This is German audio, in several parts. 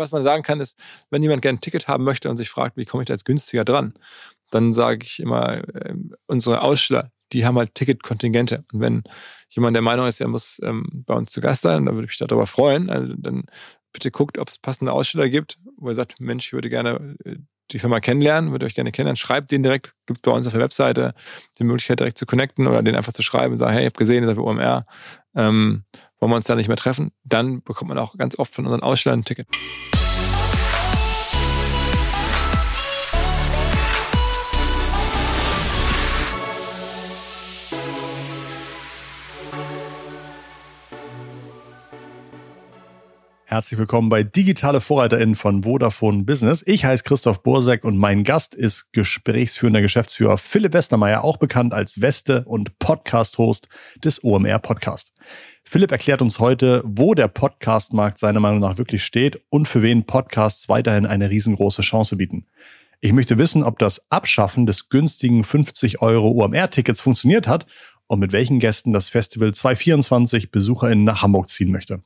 was man sagen kann, ist, wenn jemand gerne ein Ticket haben möchte und sich fragt, wie komme ich da jetzt günstiger dran, dann sage ich immer, äh, unsere Aussteller, die haben halt Ticketkontingente. Und wenn jemand der Meinung ist, er muss ähm, bei uns zu Gast sein, dann würde ich mich darüber freuen. Also dann bitte guckt, ob es passende Aussteller gibt, wo er sagt, Mensch, ich würde gerne äh, die Firma kennenlernen, würde euch gerne kennenlernen, schreibt den direkt, gibt bei uns auf der Webseite die Möglichkeit direkt zu connecten oder den einfach zu schreiben und sagen, hey, ich habe gesehen, ihr seid bei OMR, ähm, wollen wir uns da nicht mehr treffen? Dann bekommt man auch ganz oft von unseren Ausstellern ein Ticket. Herzlich willkommen bei Digitale VorreiterInnen von Vodafone Business. Ich heiße Christoph Borsek und mein Gast ist gesprächsführender Geschäftsführer Philipp Westermeier, auch bekannt als Weste und Podcast-Host des OMR Podcast. Philipp erklärt uns heute, wo der Podcast-Markt seiner Meinung nach wirklich steht und für wen Podcasts weiterhin eine riesengroße Chance bieten. Ich möchte wissen, ob das Abschaffen des günstigen 50 Euro OMR-Tickets funktioniert hat und mit welchen Gästen das Festival 2024 BesucherInnen nach Hamburg ziehen möchte.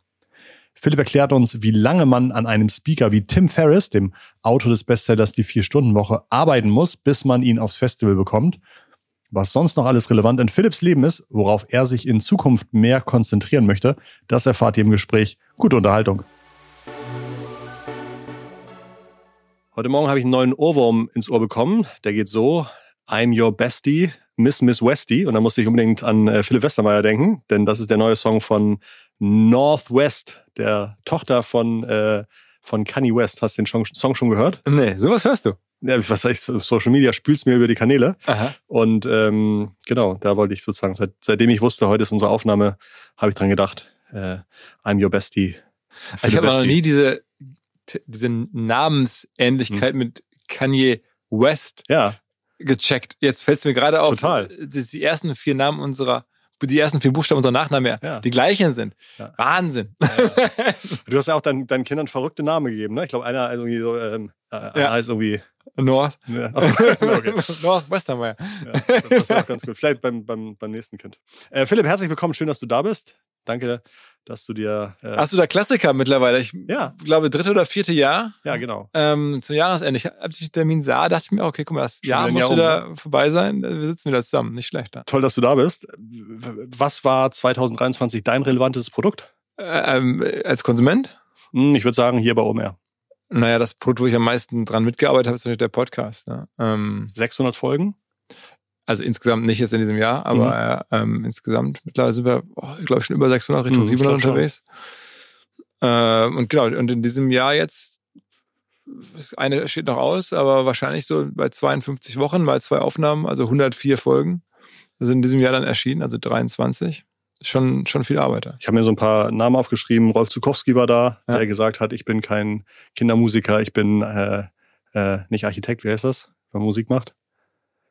Philipp erklärt uns, wie lange man an einem Speaker wie Tim Ferriss, dem Autor des Bestsellers Die Vier-Stunden-Woche, arbeiten muss, bis man ihn aufs Festival bekommt. Was sonst noch alles relevant in Philipps Leben ist, worauf er sich in Zukunft mehr konzentrieren möchte, das erfahrt ihr im Gespräch. Gute Unterhaltung. Heute Morgen habe ich einen neuen Ohrwurm ins Ohr bekommen. Der geht so: I'm your bestie, Miss Miss Westie. Und da musste ich unbedingt an äh, Philipp Westermeier denken, denn das ist der neue Song von Northwest, der Tochter von, äh, von Kanye West. Hast du den Song schon gehört? Nee, sowas hörst du. Ja, was sag ich, Social Media spült's mir über die Kanäle. Aha. Und ähm, genau, da wollte ich sozusagen, seit, seitdem ich wusste, heute ist unsere Aufnahme, habe ich dran gedacht, äh, I'm your bestie. Ich habe noch nie diese, diese Namensähnlichkeit hm. mit Kanye West ja. gecheckt. Jetzt fällt es mir gerade auf, Total. die ersten vier Namen unserer die ersten vier Buchstaben unserer Nachnamen ja, die gleichen sind. Ja. Wahnsinn. Ja, du hast ja auch deinen, deinen Kindern verrückte Namen gegeben, ne? Ich glaube, einer ist irgendwie so, ähm, äh, einer heißt irgendwie North. Ja, okay. North Westermeier. Ja, das, das wäre auch ganz gut. Vielleicht beim, beim, beim nächsten Kind. Äh, Philipp, herzlich willkommen. Schön, dass du da bist. Danke, dass du dir. Äh Hast du da Klassiker mittlerweile? Ich ja. glaube, dritte oder vierte Jahr. Ja, genau. Ähm, zum Jahresende. Ich, als ich den Termin sah, dachte ich mir, okay, guck mal, das Schon Jahr muss wieder um. vorbei sein. Wir sitzen wieder zusammen. Nicht schlechter. Toll, dass du da bist. Was war 2023 dein relevantes Produkt? Äh, ähm, als Konsument? Hm, ich würde sagen, hier bei OMR. Naja, das Produkt, wo ich am meisten dran mitgearbeitet habe, ist natürlich der Podcast. Ne? Ähm, 600 Folgen? Also insgesamt nicht jetzt in diesem Jahr, aber mhm. äh, ähm, insgesamt mittlerweile sind wir, oh, ich glaube, schon über 600, Richtung mhm, 700 unterwegs. Äh, und genau, und in diesem Jahr jetzt, das eine steht noch aus, aber wahrscheinlich so bei 52 Wochen mal zwei Aufnahmen, also 104 Folgen sind in diesem Jahr dann erschienen, also 23. Schon, schon viel Arbeit. Ich habe mir so ein paar Namen aufgeschrieben. Rolf Zukowski war da, ja. der gesagt hat, ich bin kein Kindermusiker, ich bin äh, äh, nicht Architekt, wie heißt das, wenn man Musik macht?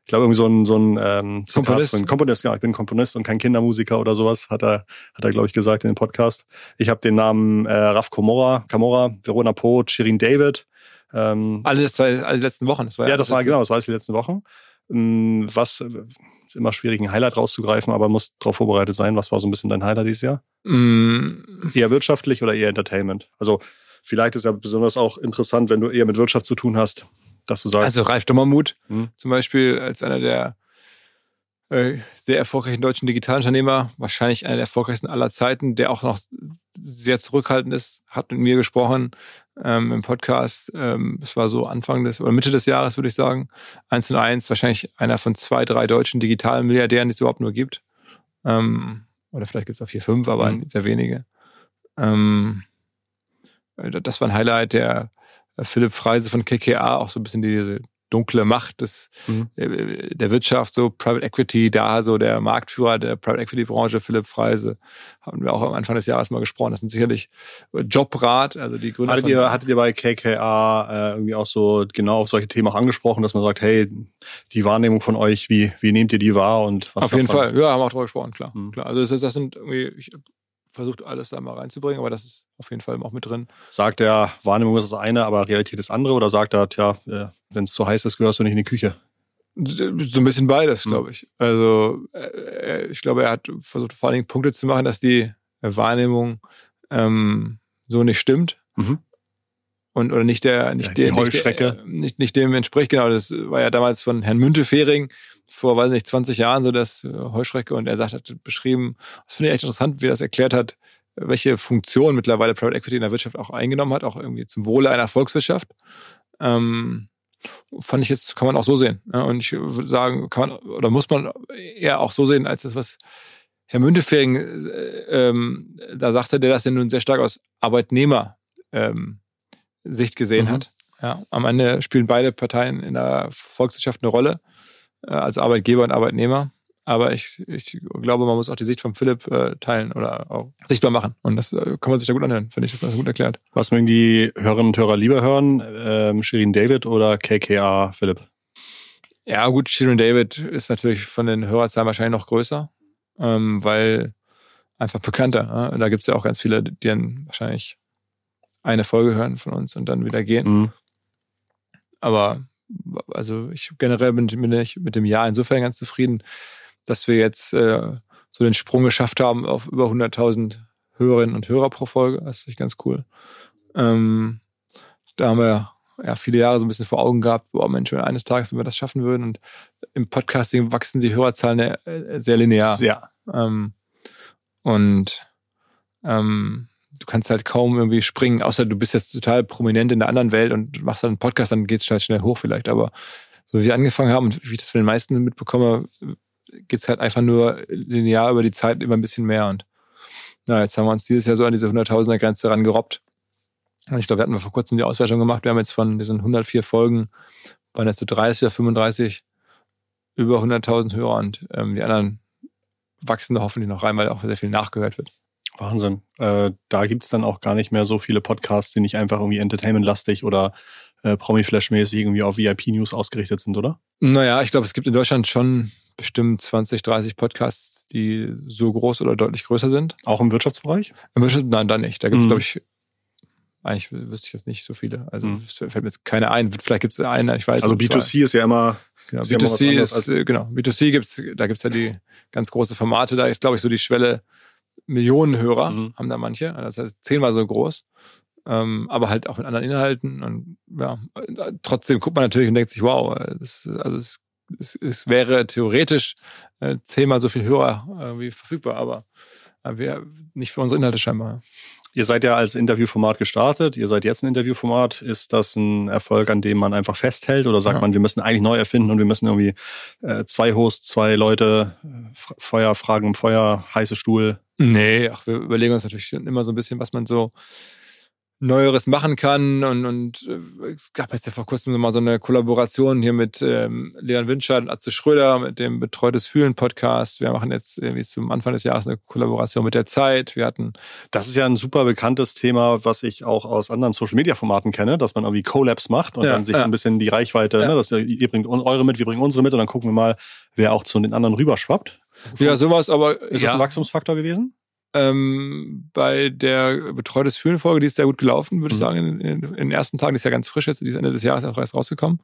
Ich glaube, irgendwie so ein, so ein ähm, Komponist. Von, Komponist, ja, ich bin Komponist und kein Kindermusiker oder sowas, hat er, hat er, glaube ich, gesagt in dem Podcast. Ich habe den Namen äh, Raf Komora, Kamora, Verona Poth, Shirin David. Ähm, alle, das war, alle letzten Wochen. Das war ja, das war genau, das war die letzten Wochen. Ähm, was ist immer schwierig, ein Highlight rauszugreifen, aber muss darauf vorbereitet sein. Was war so ein bisschen dein Highlight dieses Jahr? Mm. Eher wirtschaftlich oder eher Entertainment? Also vielleicht ist ja besonders auch interessant, wenn du eher mit Wirtschaft zu tun hast, dass du sagst. Also Ralf Dommermuth hm. zum Beispiel als einer der äh, sehr erfolgreichen deutschen Digitalunternehmer, wahrscheinlich einer der erfolgreichsten aller Zeiten, der auch noch sehr zurückhaltend ist, hat mit mir gesprochen ähm, im Podcast. Ähm, es war so Anfang des oder Mitte des Jahres, würde ich sagen. Eins und eins, wahrscheinlich einer von zwei, drei deutschen digitalen Milliardären, die es überhaupt nur gibt. Ähm, oder vielleicht gibt es auch vier, fünf, aber mhm. sehr wenige. Ähm, äh, das war ein Highlight, der Philipp Freise von KKA auch so ein bisschen diese dunkle Macht des, mhm. Äh, der Wirtschaft, so Private Equity, da so der Marktführer der Private Equity Branche, Philipp Freise, haben wir auch am Anfang des Jahres mal gesprochen. Das sind sicherlich Jobrat, also die Gründer. Hattet ihr, hattet ihr bei KKA äh, irgendwie auch so genau auf solche Themen auch angesprochen, dass man sagt, hey, die Wahrnehmung von euch, wie, wie nehmt ihr die wahr und was? Auf jeden Fall, ja, haben wir auch drüber gesprochen, klar. Mhm. klar. Also das, das sind irgendwie, ich versucht alles da mal reinzubringen, aber das ist auf jeden Fall auch mit drin. Sagt er, Wahrnehmung ist das eine, aber Realität das andere oder sagt er, tja, äh, wenn es zu heiß ist, gehörst du nicht in die Küche? So ein bisschen beides, hm. glaube ich. Also äh, ich glaube, er hat versucht vor allen Dingen Punkte zu machen, dass die Wahrnehmung ähm, so nicht stimmt. Mhm. und oder nicht der nicht Ja, der nicht, der, nicht nicht dem entspricht genau das war ja damals von Herrn Müntefering vor weiß nicht 20 Jahren so das äh, Heuschrecke und er sagt hat beschrieben das finde ich echt interessant wie er das erklärt hat welche Funktion mittlerweile Private Equity in der Wirtschaft auch eingenommen hat auch irgendwie zum Wohle einer Volkswirtschaft ähm, fand ich jetzt kann man auch so sehen ja, und ich würde sagen kann man oder muss man eher auch so sehen als das was Herr Müntefering äh, ähm, da sagte der das ja nun sehr stark aus Arbeitnehmer ähm, Sicht gesehen Mhm. hat. Ja, am Ende spielen beide Parteien in der Volkswirtschaft eine Rolle, äh, also Arbeitgeber und Arbeitnehmer. Aber ich, ich glaube, man muss auch die Sicht von Philipp äh, teilen oder auch sichtbar machen. Und das äh, kann man sich da gut anhören, finde ich. Das ist gut erklärt. Was mögen die Hörerinnen und Hörer lieber hören? Ähm, Shirin David oder KKA Philipp? Ja, gut, Shirin David ist natürlich von den Hörerzahlen wahrscheinlich noch größer, ähm, weil einfach bekannter. Und da gibt's ja auch ganz viele, die dann wahrscheinlich eine Folge hören von uns und dann wieder gehen. Mhm. Aber also ich generell bin, bin ich mit dem Jahr insofern ganz zufrieden, dass wir jetzt äh, so den Sprung geschafft haben auf über 100.000 Hörerinnen und Hörer pro Folge. Das ist echt ganz cool. Ähm, da haben wir ja viele Jahre so ein bisschen vor Augen gehabt, boah Mensch, wenn eines Tages wenn wir das schaffen würden und im Podcasting wachsen die Hörerzahlen äh, sehr linear. Ja. Ähm, und ähm, du kannst halt kaum irgendwie springen, außer du bist jetzt total prominent in der anderen Welt und machst dann einen Podcast, dann geht's halt schnell hoch vielleicht. Aber so wie wir angefangen haben und wie ich das von den meisten mitbekomme, geht's halt einfach nur linear über die Zeit immer ein bisschen mehr. Und na, jetzt haben wir uns dieses Jahr so an diese 100.000er Grenze rangerobbt. Und ich glaube, wir hatten vor kurzem die Auswertung gemacht. Wir haben jetzt von diesen 104 Folgen, waren jetzt so 30 oder 35 über 100.000 Hörer und ähm, die anderen wachsen da hoffentlich noch rein, weil auch sehr viel nachgehört wird. Wahnsinn. Äh, da gibt's dann auch gar nicht mehr so viele Podcasts, die nicht einfach irgendwie entertainmentlastig oder äh, Promi-Flash-mäßig irgendwie auf VIP-News ausgerichtet sind, oder? Naja, ich glaube, es gibt in Deutschland schon bestimmt 20, 30 Podcasts, die so groß oder deutlich größer sind. Auch im Wirtschaftsbereich? Im Wirtschaft, nein, da nicht. Da gibt es, Mhm. glaube ich, eigentlich wü- wüsste ich jetzt nicht so viele. Also Mhm. fällt mir jetzt keine ein. Vielleicht gibt es einen, ich weiß Also nicht, zwei. B2C ist ja immer, Genau, ist ja mal was B2C anderes ist, äh, genau, B2C gibt's, da gibt's ja die ganz große Formate, da ist, glaube ich, so die Schwelle Millionen Hörer, Mhm. haben da manche, also das heißt zehnmal so groß, ähm, aber halt auch mit anderen Inhalten und ja, äh, trotzdem guckt man natürlich und denkt sich, wow, äh, das ist, also es, es, es wäre theoretisch äh, zehnmal so viel Hörer irgendwie verfügbar, aber äh, wir, nicht für unsere Inhalte scheinbar. Ihr seid ja als Interviewformat gestartet, ihr seid jetzt ein Interviewformat. Ist das ein Erfolg, an dem man einfach festhält oder sagt Ja. man, wir müssen eigentlich neu erfinden und wir müssen irgendwie äh, zwei Hosts, zwei Leute, äh, Feuer, Fragen im Feuer, heiße Stuhl? Nee, ach, wir überlegen uns natürlich immer so ein bisschen, was man so Neueres machen kann. Und, und äh, es gab jetzt ja vor kurzem mal so eine Kollaboration hier mit ähm, Leon Winscheid und Atze Schröder mit dem Betreutes Fühlen Podcast. Wir machen jetzt irgendwie zum Anfang des Jahres eine Kollaboration mit der Zeit. Wir hatten Das ist ja ein super bekanntes Thema, was ich auch aus anderen Social-Media-Formaten kenne, dass man irgendwie Collabs macht und Ja, dann sich ja. so ein bisschen die Reichweite, Ja. ne, dass ihr, bringt eure mit, wir bringen unsere mit und dann gucken wir mal, wer auch zu den anderen rüberschwappt. ja sowas, aber Ist das ja, ein Wachstumsfaktor gewesen? Ähm, bei der Betreutes Fühlen Folge, die ist sehr gut gelaufen, würde ich Mhm. sagen, in, in, in den ersten Tagen, die ist ja ganz frisch jetzt, die ist Ende des Jahres auch erst rausgekommen.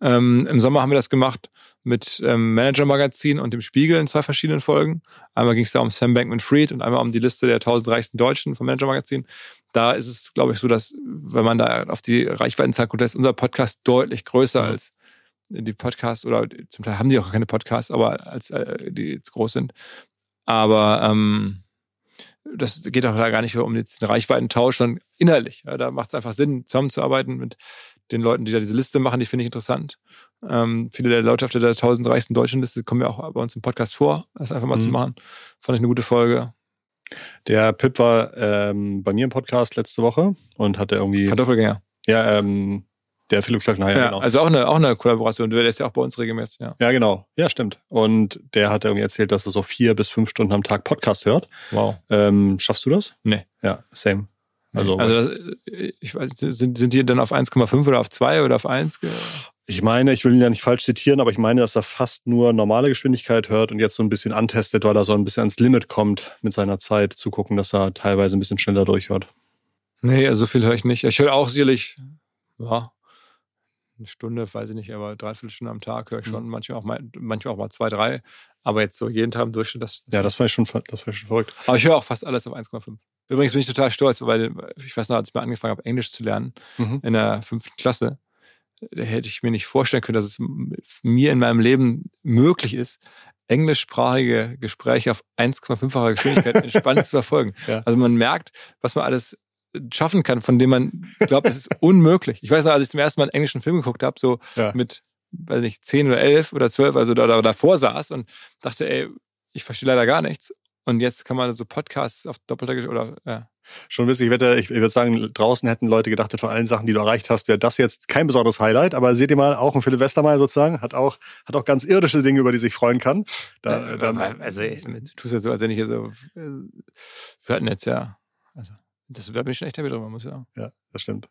Ähm, Im Sommer haben wir das gemacht mit ähm, Manager Magazin und dem Spiegel in zwei verschiedenen Folgen. Einmal ging es da um Sam Bankman-Fried und einmal um die Liste der 1000 reichsten Deutschen vom Manager Magazin. Da ist es, glaube ich, so, dass, wenn man da auf die Reichweitenzahl guckt, ist unser Podcast deutlich größer Mhm. als die Podcasts oder zum Teil haben die auch keine Podcasts, aber als äh, die jetzt groß sind. Aber ähm, das geht auch da gar nicht um jetzt den Reichweitentausch, sondern inhaltlich. Ja, da macht es einfach Sinn, zusammenzuarbeiten mit den Leuten, die da diese Liste machen, die finde ich interessant. Ähm, viele der Leute auf der 1000 reichsten deutschen Liste kommen ja auch bei uns im Podcast vor, das einfach mal Mhm. zu machen. Fand ich eine gute Folge. Der Pip war ähm, bei mir im Podcast letzte Woche und hatte irgendwie, Kartoffelgänger. ja, ähm, der Philipp Klöckner, ja, Ja, genau. also auch eine, auch eine Kollaboration. Der ist ja auch bei uns regelmäßig, ja. Ja, genau. Ja, stimmt. Und der hat irgendwie erzählt, dass er so vier bis fünf Stunden am Tag Podcast hört. Wow. Ähm, schaffst du das? Nee. Ja, same. Also, Also, also das, ich weiß, sind, sind die dann auf 1,5 oder auf 2 oder auf 1? ich meine, ich will ihn ja nicht falsch zitieren, aber ich meine, dass er fast nur normale Geschwindigkeit hört und jetzt so ein bisschen antestet, weil er so ein bisschen ans Limit kommt mit seiner Zeit, zu gucken, dass er teilweise ein bisschen schneller durchhört. Nee, also so viel höre ich nicht. Ich höre auch sicherlich, ja, eine Stunde, weiß ich nicht, aber dreiviertel Stunde am Tag höre ich schon, mhm. manchmal, auch mal, manchmal auch mal zwei, drei. Aber jetzt so jeden Tag im Durchschnitt, das, das Ja, das war schon, das war schon verrückt. Aber ich höre auch fast alles auf 1,5. Übrigens bin ich total stolz, weil ich weiß noch, als ich mal angefangen habe, Englisch zu lernen, mhm. in der fünften Klasse, da hätte ich mir nicht vorstellen können, dass es mir in meinem Leben möglich ist, englischsprachige Gespräche auf 1,5-facher Geschwindigkeit entspannt zu verfolgen. Ja. Also man merkt, was man alles schaffen kann, von dem man glaubt, es ist unmöglich. Ich weiß noch, als ich zum ersten Mal einen englischen Film geguckt habe, so ja. mit, weiß nicht, zehn oder elf oder zwölf, also da, da davor saß und dachte, ey, ich verstehe leider gar nichts. Und jetzt kann man so Podcasts auf doppelter oder ja. Schon witzig, ich würde, ich würde sagen, draußen hätten Leute gedacht, von allen Sachen, die du erreicht hast, wäre das jetzt kein besonderes Highlight. Aber seht ihr mal, auch ein Philipp Westermeier sozusagen hat auch, hat auch ganz irdische Dinge, über die sich freuen kann. Da, da, also, ich, du tust ja so, als wenn ich jetzt so, wir hatten jetzt ja, also das wäre echt happy drüber, muss ich sagen. Ja, das stimmt.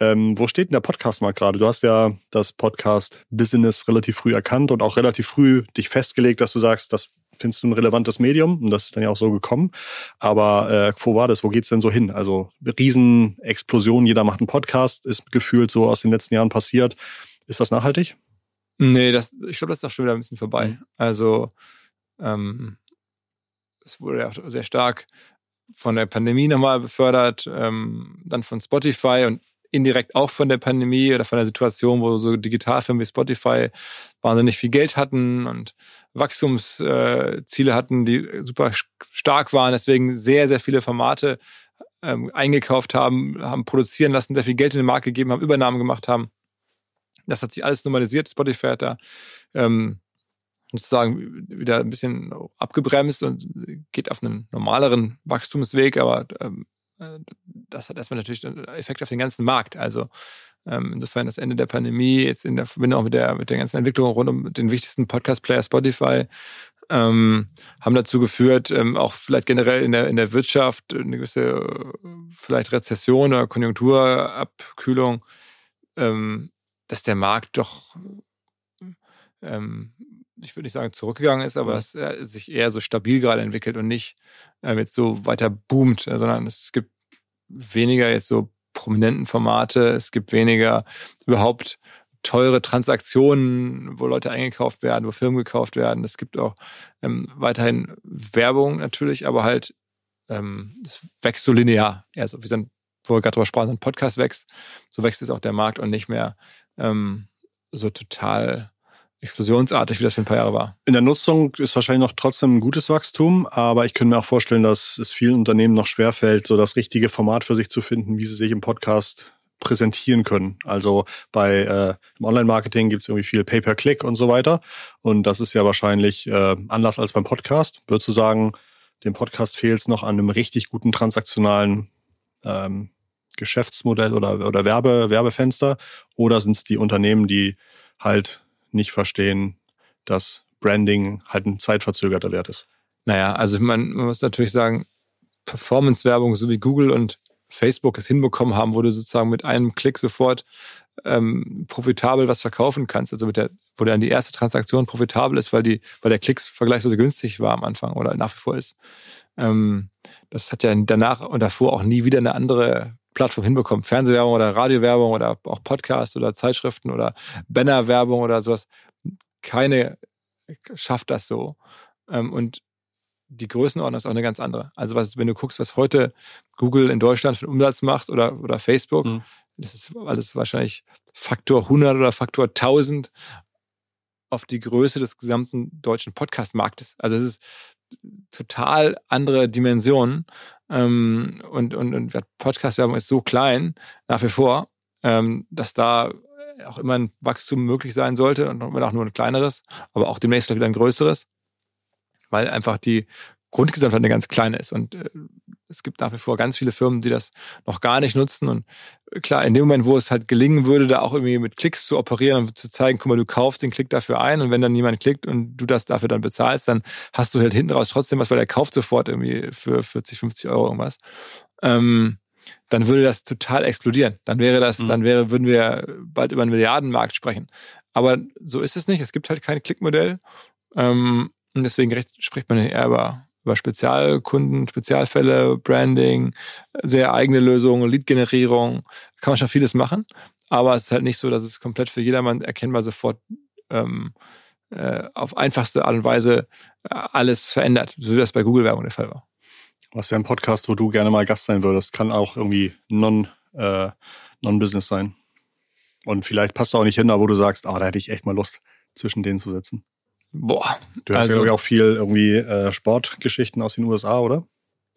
Ähm, wo steht denn der Podcast mal gerade? Du hast ja das Podcast-Business relativ früh erkannt und auch relativ früh dich festgelegt, dass du sagst, das findest du ein relevantes Medium und das ist dann ja auch so gekommen. Aber äh, wo war das? Wo geht's denn so hin? Also Riesenexplosion, jeder macht einen Podcast, ist gefühlt so aus den letzten Jahren passiert. Ist das nachhaltig? Nee, das, ich glaube, das ist auch schon wieder ein bisschen vorbei. Mhm. Also ähm, es wurde ja auch sehr stark von der Pandemie nochmal befördert, ähm, dann von Spotify und indirekt auch von der Pandemie oder von der Situation, wo so Digitalfirmen wie Spotify wahnsinnig viel Geld hatten und Wachstumsziele äh, hatten, die super stark waren, deswegen sehr, sehr viele Formate ähm, eingekauft haben, haben produzieren lassen, sehr viel Geld in den Markt gegeben haben, Übernahmen gemacht haben. Das hat sich alles normalisiert. Spotify hat da ähm, sozusagen wieder ein bisschen abgebremst und geht auf einen normaleren Wachstumsweg, aber ähm, äh, das hat erstmal natürlich einen Effekt auf den ganzen Markt. Also ähm, insofern das Ende der Pandemie, jetzt in der Verbindung auch mit der, mit der ganzen Entwicklung rund um den wichtigsten Podcast-Player Spotify, ähm, haben dazu geführt, ähm, auch vielleicht generell in der, in der Wirtschaft eine gewisse vielleicht Rezession oder Konjunkturabkühlung, ähm, dass der Markt doch ähm, ich würde nicht sagen zurückgegangen ist, aber mhm. dass er sich eher so stabil gerade entwickelt und nicht äh, jetzt so weiter boomt, sondern es gibt weniger jetzt so prominenten Formate, es gibt weniger überhaupt teure Transaktionen, wo Leute eingekauft werden, wo Firmen gekauft werden. Es gibt auch ähm, weiterhin Werbung natürlich, aber halt ähm, es wächst so linear. Ja, so wie so ein, wo wir gerade drüber sprachen, so ein Podcast wächst, so wächst es auch der Markt und nicht mehr ähm, so total explosionsartig, wie das für ein paar Jahre war. In der Nutzung ist wahrscheinlich noch trotzdem ein gutes Wachstum, aber ich könnte mir auch vorstellen, dass es vielen Unternehmen noch schwerfällt, so das richtige Format für sich zu finden, wie sie sich im Podcast präsentieren können. Also bei äh, im Online-Marketing gibt es irgendwie viel Pay-per-Click und so weiter. Und das ist ja wahrscheinlich äh, anders als beim Podcast. Würdest du sagen, dem Podcast fehlt es noch an einem richtig guten transaktionalen ähm, Geschäftsmodell oder, oder Werbe, Werbefenster? Oder sind es die Unternehmen, die halt nicht verstehen, dass Branding halt ein zeitverzögerter Wert ist. Naja, also man, man muss natürlich sagen, Performance-Werbung, so wie Google und Facebook es hinbekommen haben, wo du sozusagen mit einem Klick sofort ähm, profitabel was verkaufen kannst. Also mit der, wo dann die erste Transaktion profitabel ist, weil die, weil der Klicks vergleichsweise günstig war am Anfang oder nach wie vor ist. Ähm, das hat ja danach und davor auch nie wieder eine andere Plattform hinbekommen. Fernsehwerbung oder Radiowerbung oder auch Podcast oder Zeitschriften oder Bannerwerbung oder sowas. Keine schafft das so. Ähm, und die Größenordnung ist auch eine ganz andere. Also was, wenn du guckst, was heute Google in Deutschland für einen Umsatz macht oder, oder Facebook, mhm. das ist alles wahrscheinlich Faktor 100 oder Faktor 1000 auf die Größe des gesamten deutschen Podcast-Marktes. Also es ist total andere Dimensionen. Ähm, und, und, und Podcast-Werbung ist so klein, nach wie vor, ähm, dass da auch immer ein Wachstum möglich sein sollte und auch nur ein kleineres, aber auch demnächst wieder ein größeres, weil einfach die Grundgesamtheit eine ganz kleine ist. Und äh, es gibt nach wie vor ganz viele Firmen, die das noch gar nicht nutzen. Und äh, klar, in dem Moment, wo es halt gelingen würde, da auch irgendwie mit Klicks zu operieren und zu zeigen, guck mal, du kaufst den Klick dafür ein und wenn dann jemand klickt und du das dafür dann bezahlst, dann hast du halt hinten raus trotzdem was, weil der kauft sofort irgendwie für 40, 50 Euro irgendwas. Ähm, dann würde das total explodieren. Dann wäre das, mhm. dann wäre, würden wir bald über einen Milliardenmarkt sprechen. Aber so ist es nicht. Es gibt halt kein Klickmodell. Ähm, und deswegen spricht man eher über über Spezialkunden, Spezialfälle, Branding, sehr eigene Lösungen, Lead-Generierung, kann man schon vieles machen. Aber es ist halt nicht so, dass es komplett für jedermann erkennbar sofort ähm, äh, auf einfachste Art und Weise äh, alles verändert, so wie das bei Google-Werbung der Fall war. Was wäre ein Podcast, wo du gerne mal Gast sein würdest? Kann auch irgendwie non, äh, non-Business sein. Und vielleicht passt du auch nicht hin, aber wo du sagst, ah, da hätte ich echt mal Lust, zwischen denen zu sitzen. Boah. Du hast also, ja auch viel irgendwie äh, Sportgeschichten aus den USA, oder?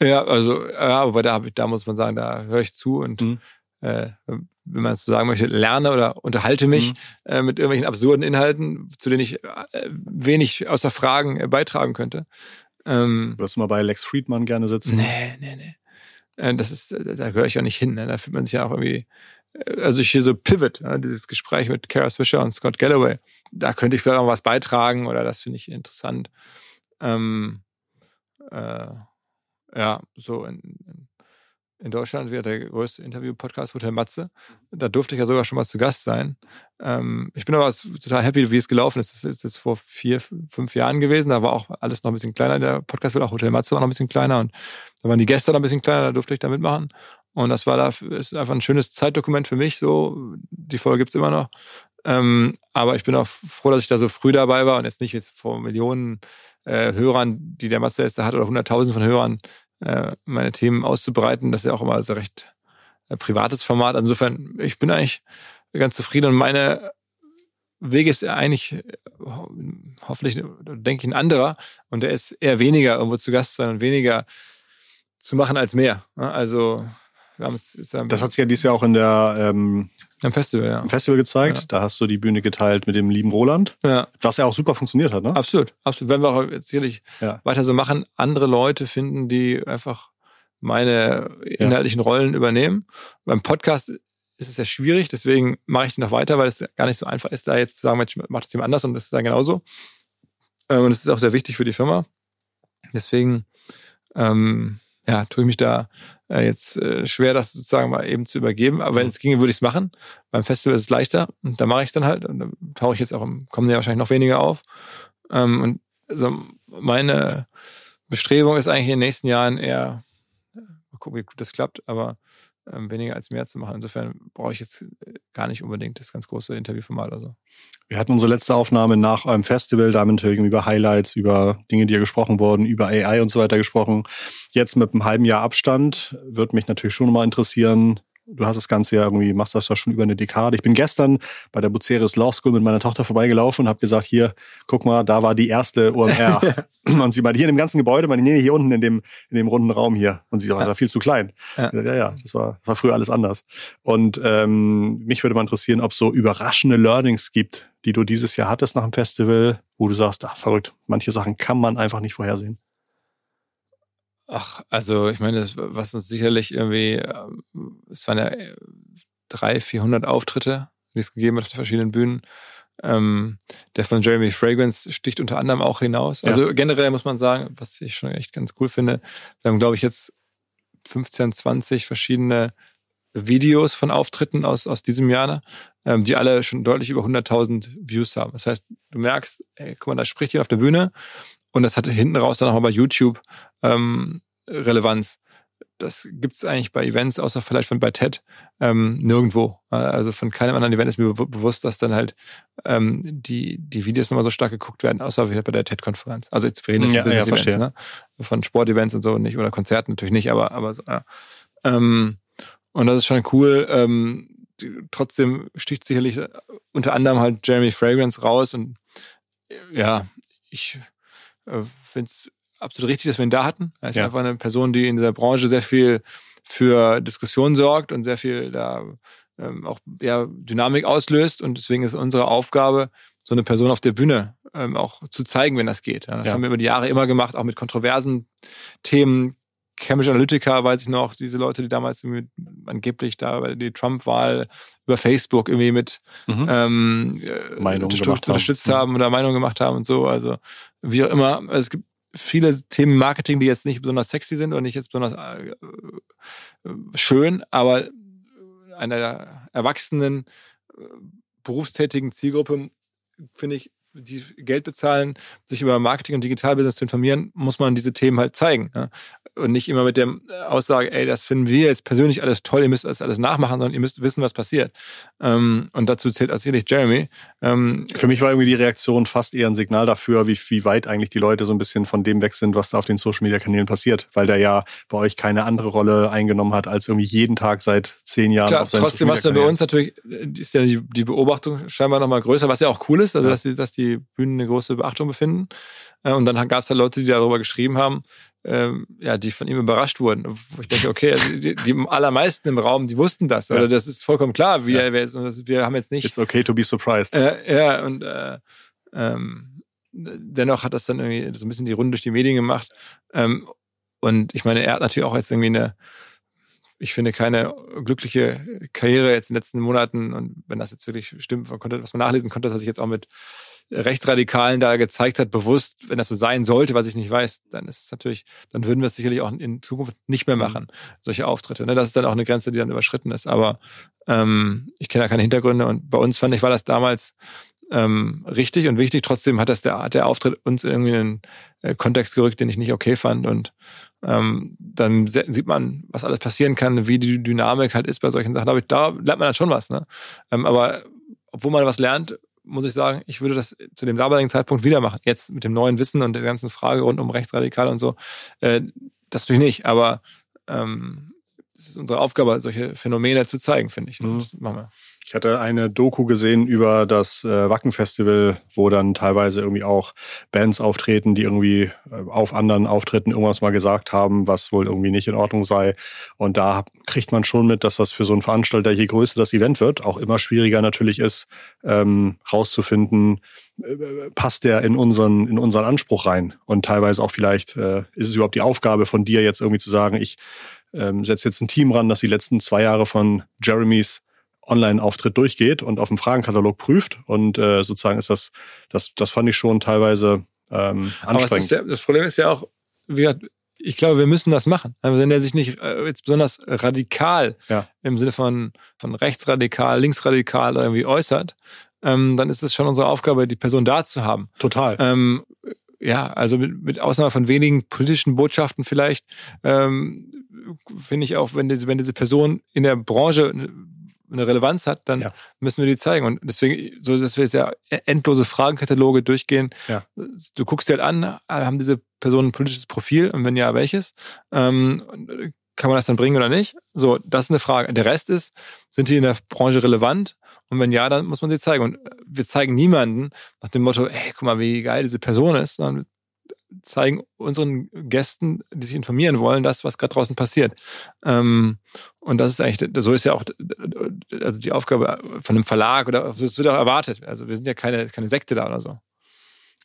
Ja, also, ja, aber da, ich, da muss man sagen, da höre ich zu und mhm. äh, wenn man es so sagen möchte, lerne oder unterhalte mich mhm. äh, mit irgendwelchen absurden Inhalten, zu denen ich äh, wenig außer Fragen äh, beitragen könnte. Ähm, Würdest du mal bei Lex Friedman gerne sitzen? Nee, nee, nee. Äh, das ist, da gehöre ich ja nicht hin. Ne? Da fühlt man sich ja auch irgendwie also ich hier so Pivot, ja, dieses Gespräch mit Kara Swisher und Scott Galloway, da könnte ich vielleicht auch was beitragen oder das finde ich interessant. Ähm, äh, ja, so in, in, in Deutschland wäre der größte Interview-Podcast Hotel Matze. Da durfte ich ja sogar schon mal zu Gast sein. Ähm, ich bin aber total happy, wie es gelaufen ist. Das ist jetzt vor vier, fünf Jahren gewesen. Da war auch alles noch ein bisschen kleiner. Der Podcast wird auch Hotel Matze war noch ein bisschen kleiner und da waren die Gäste noch ein bisschen kleiner. Da durfte ich da mitmachen. Und das war da ist einfach ein schönes Zeitdokument für mich. So, die Folge gibt's immer noch. Ähm, aber ich bin auch froh, dass ich da so früh dabei war und jetzt nicht jetzt vor Millionen äh, Hörern, die der Matze jetzt da hat, oder hunderttausend von Hörern, äh, meine Themen auszubreiten. Das ist ja auch immer so recht äh, privates Format. Insofern, ich bin eigentlich ganz zufrieden und meine Weg ist eigentlich äh, hoffentlich, denke ich, ein anderer. Und der ist eher weniger irgendwo zu Gast und weniger zu machen als mehr. Also es, ähm, das hat sich ja dieses Jahr auch in der ähm, im Festival, ja. Im Festival gezeigt. Ja. Da hast du die Bühne geteilt mit dem lieben Roland. Ja. Was ja auch super funktioniert hat, ne? Absolut, absolut. Wenn wir auch jetzt sicherlich ja. weiter so machen, andere Leute finden, die einfach meine inhaltlichen ja. Rollen übernehmen. Beim Podcast ist es ja schwierig, deswegen mache ich den noch weiter, weil es gar nicht so einfach ist, da jetzt zu sagen, Mensch, macht das jemand anders und das ist dann genauso. Ähm, und es ist auch sehr wichtig für die Firma. Deswegen ähm, ja, tue ich mich da äh, jetzt äh, schwer, das sozusagen mal eben zu übergeben. Aber wenn mhm. es ginge, würde ich es machen. Beim Festival ist es leichter und da mache ich dann halt. Und da tauche ich jetzt auch im kommenden Jahr wahrscheinlich noch weniger auf. Ähm, und also meine Bestrebung ist eigentlich in den nächsten Jahren eher, mal gucken, wie gut das klappt, aber weniger als mehr zu machen. Insofern brauche ich jetzt äh, gar nicht unbedingt das ganz große Interviewformat oder so. Wir hatten unsere letzte Aufnahme nach einem Festival, da haben wir über Highlights, über Dinge, die hier gesprochen wurden, über AI und so weiter gesprochen. Jetzt mit einem halben Jahr Abstand würde mich natürlich schon mal interessieren, du hast das Ganze ja irgendwie, machst das ja schon über eine Dekade. Ich bin gestern bei der Bucerius Law School mit meiner Tochter vorbeigelaufen und habe gesagt, hier, guck mal, da war die erste OMR. und sie meinte, hier in dem ganzen Gebäude, meine, nee, hier unten in dem, in dem runden Raum hier. Und sie sagt, das war viel zu klein. Ja, ja, ja das, war, das war früher alles anders. Und ähm, mich würde mal interessieren, ob es so überraschende Learnings gibt, die du dieses Jahr hattest nach dem Festival, wo du sagst, ach, verrückt, manche Sachen kann man einfach nicht vorhersehen. Ach, also ich meine, das, was uns sicherlich irgendwie, ähm, es waren ja äh, drei, vierhundert Auftritte, die es gegeben hat auf verschiedenen Bühnen. Ähm, der von Jeremy Fragrance sticht unter anderem auch hinaus. Also ja. generell muss man sagen, was ich schon echt ganz cool finde, wir haben, glaube ich, jetzt 15, 20 verschiedene Videos von Auftritten aus, aus diesem Jahr, ne, ähm, die alle schon deutlich über 100.000 Views haben. Das heißt, du merkst, ey, guck mal, da spricht jemand auf der Bühne und das hatte hinten raus dann auch mal bei YouTube ähm, Relevanz. Das gibt's eigentlich bei Events, außer vielleicht von bei TED, ähm, nirgendwo. Also von keinem anderen Event ist mir be bewusst, dass dann halt ähm, die, die Videos nochmal so stark geguckt werden, außer bei der TED-Konferenz. Also jetzt wir reden jetzt ja, Business ja, Events, ne? Von Sportevents und so nicht, oder Konzerten natürlich nicht, aber, aber so, ja. Ähm, und das ist schon cool. Ähm, trotzdem sticht sicherlich unter anderem halt Jeremy Fragrance raus und ja, ich äh, finde es absolut richtig, dass wir ihn da hatten. Er ist ja. einfach eine Person, die in dieser Branche sehr viel für Diskussion sorgt und sehr viel da ähm, auch ja, Dynamik auslöst. Und deswegen ist unsere Aufgabe, so eine Person auf der Bühne ähm, auch zu zeigen, wenn das geht. Ja, das ja. haben wir über die Jahre immer gemacht, auch mit kontroversen Themen. Cambridge Analytica, weiß ich noch, diese Leute, die damals mit, angeblich da bei der Trump-Wahl über Facebook irgendwie mit mhm. ähm, äh, Meinung unterstützt haben, haben oder Meinung gemacht haben und so. Also wie auch immer, also es gibt viele Themen Marketing, die jetzt nicht besonders sexy sind oder nicht jetzt besonders äh, schön, aber einer erwachsenen, äh, berufstätigen Zielgruppe, finde ich, die Geld bezahlen, sich über Marketing und Digitalbusiness zu informieren, muss man diese Themen halt zeigen. Ja? Und nicht immer mit der Aussage, ey, das finden wir jetzt persönlich alles toll, ihr müsst das alles nachmachen, sondern ihr müsst wissen, was passiert. Ähm, und dazu zählt auch sicherlich Jeremy. Ähm, Für mich war irgendwie die Reaktion fast eher ein Signal dafür, wie, wie weit eigentlich die Leute so ein bisschen von dem weg sind, was da auf den Social Media Kanälen passiert, weil der ja bei euch keine andere Rolle eingenommen hat, als irgendwie jeden Tag seit zehn Jahren Klar, auf seinen trotzdem was bei uns natürlich, ist ja die, die Beobachtung scheinbar nochmal größer, was ja auch cool ist, also dass, die, dass die Bühnen eine große Beachtung befinden. Äh, und dann gab es da Leute, die darüber geschrieben haben, ähm, ja, die von ihm überrascht wurden. Wo ich denke, okay, also die, die allermeisten im Raum, die wussten das. Ja. Oder das ist vollkommen klar, wie ja. er ist. Und das, wir haben jetzt nicht. It's okay to be surprised. Äh, ja, und äh, ähm, dennoch hat das dann irgendwie so ein bisschen die Runde durch die Medien gemacht. Ähm, und ich meine, er hat natürlich auch jetzt irgendwie eine, ich finde, keine glückliche Karriere jetzt in den letzten Monaten. Und wenn das jetzt wirklich stimmt, man konnte, was man nachlesen konnte, dass er sich jetzt auch mit Rechtsradikalen da gezeigt hat, bewusst, wenn das so sein sollte, was ich nicht weiß, dann ist es natürlich, dann würden wir es sicherlich auch in Zukunft nicht mehr mhm. machen, solche Auftritte. Ne? Das ist dann auch eine Grenze, die dann überschritten ist. Aber ähm, ich kenne da keine Hintergründe und bei uns fand ich, war das damals ähm, richtig und wichtig. Trotzdem hat das der, der Auftritt uns irgendwie in einen äh, Kontext gerückt, den ich nicht okay fand. Und ähm, dann sieht man, was alles passieren kann, wie die Dynamik halt ist bei solchen Sachen. Aber da lernt man dann schon was. Ne? Ähm, aber obwohl man was lernt, muss ich sagen, ich würde das zu dem damaligen Zeitpunkt wieder machen. Jetzt mit dem neuen Wissen und der ganzen Frage rund um Rechtsradikal und so. Äh, das natürlich nicht, aber ähm, es ist unsere Aufgabe, solche Phänomene zu zeigen, finde ich. Mhm. Machen wir. Ich hatte eine Doku gesehen über das äh, Wacken-Festival, wo dann teilweise irgendwie auch Bands auftreten, die irgendwie äh, auf anderen Auftritten irgendwas mal gesagt haben, was wohl irgendwie nicht in Ordnung sei. Und da kriegt man schon mit, dass das für so einen Veranstalter, je größer das Event wird, auch immer schwieriger natürlich ist, ähm, rauszufinden, äh, passt der in unseren, in unseren Anspruch rein. Und teilweise auch vielleicht äh, ist es überhaupt die Aufgabe von dir jetzt irgendwie zu sagen, ich ähm, setze jetzt ein Team ran, das die letzten zwei Jahre von Jeremys Online-Auftritt durchgeht und auf dem Fragenkatalog prüft. Und äh, sozusagen ist das, das, das fand ich schon teilweise ähm, anstrengend. Ja, das Problem ist ja auch, gesagt, ich glaube, wir müssen das machen. Also wenn er sich nicht äh, jetzt besonders radikal ja. im Sinne von, von rechtsradikal, linksradikal irgendwie äußert, ähm, dann ist es schon unsere Aufgabe, die Person da zu haben. Total. Ähm, ja, also mit, mit Ausnahme von wenigen politischen Botschaften vielleicht, ähm, finde ich auch, wenn diese, wenn diese Person in der Branche eine Relevanz hat, dann ja. müssen wir die zeigen. Und deswegen, so dass wir jetzt ja endlose Fragenkataloge durchgehen. Ja. Du guckst dir halt an, haben diese Personen ein politisches Profil und wenn ja, welches? Ähm, kann man das dann bringen oder nicht? So, das ist eine Frage. Der Rest ist, sind die in der Branche relevant? Und wenn ja, dann muss man sie zeigen. Und wir zeigen niemanden nach dem Motto, hey, guck mal, wie geil diese Person ist, sondern zeigen unseren Gästen, die sich informieren wollen, das, was gerade draußen passiert. Ähm, und das ist eigentlich, so ist ja auch also die Aufgabe von einem Verlag oder das wird auch erwartet. Also wir sind ja keine, keine Sekte da oder so.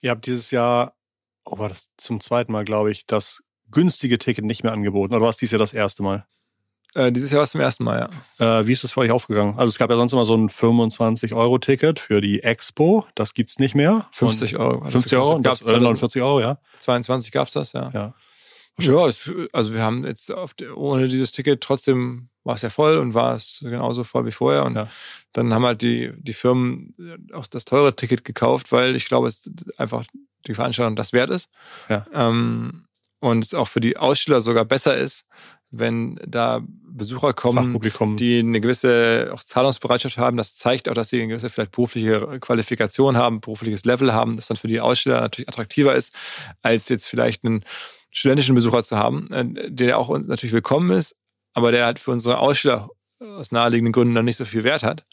Ihr habt dieses Jahr, oh, war das zum zweiten Mal, glaube ich, das günstige Ticket nicht mehr angeboten. Oder war es dieses Jahr das erste Mal? Äh, dieses Jahr war es zum ersten Mal, ja. Äh, wie ist das für euch aufgegangen? Also es gab ja sonst immer so ein 25-Euro-Ticket für die Expo. Das gibt's nicht mehr. 50 Euro. 50 Euro? Gab's äh, 49 Euro, ja. 22 gab's das, ja. Ja, ja es, also wir haben jetzt die, ohne dieses Ticket trotzdem war es ja voll und war es genauso voll wie vorher. Und ja. dann haben halt die, die Firmen auch das teure Ticket gekauft, weil ich glaube, es einfach die Veranstaltung das wert ist. Ja. Ähm, und es auch für die Aussteller sogar besser ist, wenn da Besucher kommen, die eine gewisse auch Zahlungsbereitschaft haben. Das zeigt auch, dass sie eine gewisse vielleicht berufliche Qualifikation haben, berufliches Level haben, das dann für die Aussteller natürlich attraktiver ist, als jetzt vielleicht einen studentischen Besucher zu haben, äh, der auch natürlich willkommen ist, aber der halt für unsere Aussteller aus naheliegenden Gründen dann nicht so viel Wert hat.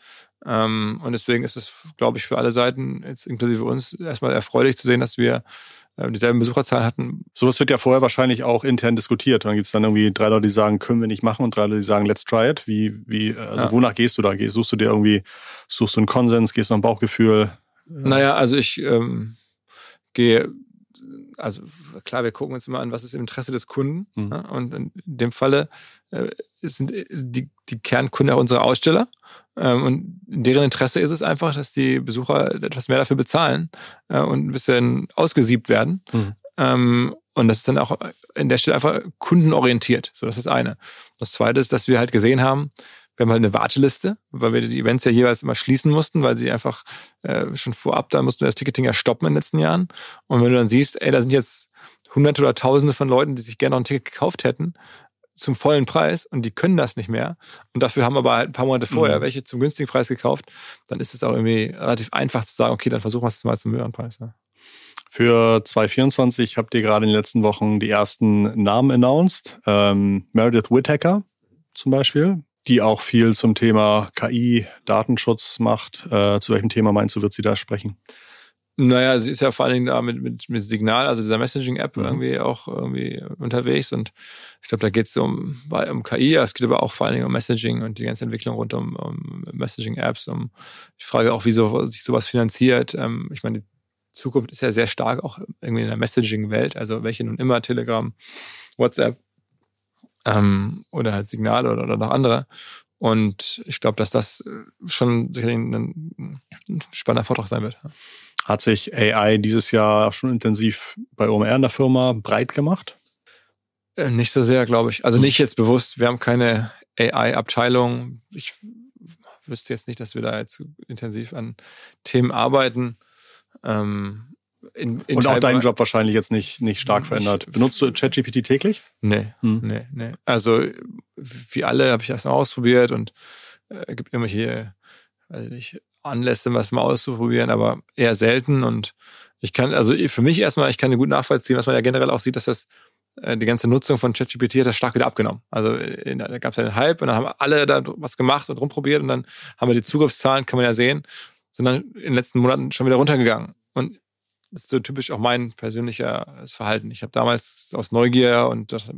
Ähm, und deswegen ist es, glaube ich, für alle Seiten, jetzt inklusive uns, erstmal erfreulich zu sehen, dass wir äh, dieselben Besucherzahlen hatten. Sowas wird ja vorher wahrscheinlich auch intern diskutiert. dann gibt es dann irgendwie drei Leute, die sagen, können wir nicht machen und drei Leute, die sagen, let's try it. Wie, wie, also ja. wonach gehst du da? Suchst du dir irgendwie, suchst du einen Konsens, gehst du nach Bauchgefühl? Naja, also ich ähm, gehe also klar, wir gucken uns immer an, was ist im Interesse des Kunden. Mhm. Ja, und in dem Falle äh, sind die, die Kernkunden auch unsere Aussteller. Ähm, und in deren Interesse ist es einfach, dass die Besucher etwas mehr dafür bezahlen äh, und ein bisschen ausgesiebt werden. Mhm. Ähm, und das ist dann auch in der Stelle einfach kundenorientiert. So, das ist das eine. Das zweite ist, dass wir halt gesehen haben, wir haben halt eine Warteliste, weil wir die Events ja jeweils immer schließen mussten, weil sie einfach äh, schon vorab, da mussten wir das Ticketing ja stoppen in den letzten Jahren. Und wenn du dann siehst, ey, da sind jetzt hunderte oder tausende von Leuten, die sich gerne noch ein Ticket gekauft hätten, zum vollen Preis und die können das nicht mehr und dafür haben aber halt ein paar Monate vorher mhm. welche zum günstigen Preis gekauft, dann ist es auch irgendwie relativ einfach zu sagen, okay, dann versuchen wir es mal zum höheren Preis. Ja. Für 2024 habt ihr gerade in den letzten Wochen die ersten Namen announced. Ähm, Meredith Whittaker zum Beispiel, die auch viel zum Thema KI, Datenschutz macht. Äh, zu welchem Thema meinst du, wird sie da sprechen? Naja, sie ist ja vor allen Dingen da mit, mit, mit Signal, also dieser Messaging-App mhm. irgendwie auch irgendwie unterwegs und ich glaube, da geht es um, um KI, es geht aber auch vor allen Dingen um Messaging und die ganze Entwicklung rund um, um Messaging-Apps, um die Frage auch, wie so, sich sowas finanziert. Ähm, ich meine, die Zukunft ist ja sehr stark auch irgendwie in der Messaging-Welt, also welche nun immer, Telegram, WhatsApp ähm, oder halt Signale oder, oder noch andere. Und ich glaube, dass das schon sicherlich ein, ein spannender Vortrag sein wird. Hat sich AI dieses Jahr schon intensiv bei OMR in der Firma breit gemacht? Äh, nicht so sehr, glaube ich. Also hm. nicht jetzt bewusst. Wir haben keine AI-Abteilung. Ich wüsste jetzt nicht, dass wir da jetzt intensiv an Themen arbeiten. Ähm, in, in und auch deinen Job wahrscheinlich jetzt nicht, nicht stark verändert. Benutzt du ChatGPT täglich? Nee, hm. nee, nee. Also wie alle habe ich das mal ausprobiert und äh, gibt immer hier, weiß nicht, Anlässe, was mal auszuprobieren, aber eher selten. Und ich kann, also für mich erstmal, ich kann gut nachvollziehen, was man ja generell auch sieht, dass das äh, die ganze Nutzung von ChatGPT hat das stark wieder abgenommen. Also in, da gab es ja den Hype und dann haben alle da was gemacht und rumprobiert und dann haben wir die Zugriffszahlen, kann man ja sehen, sind dann in den letzten Monaten schon wieder runtergegangen. Und das ist so typisch auch mein persönliches Verhalten. Ich habe damals aus Neugier und das,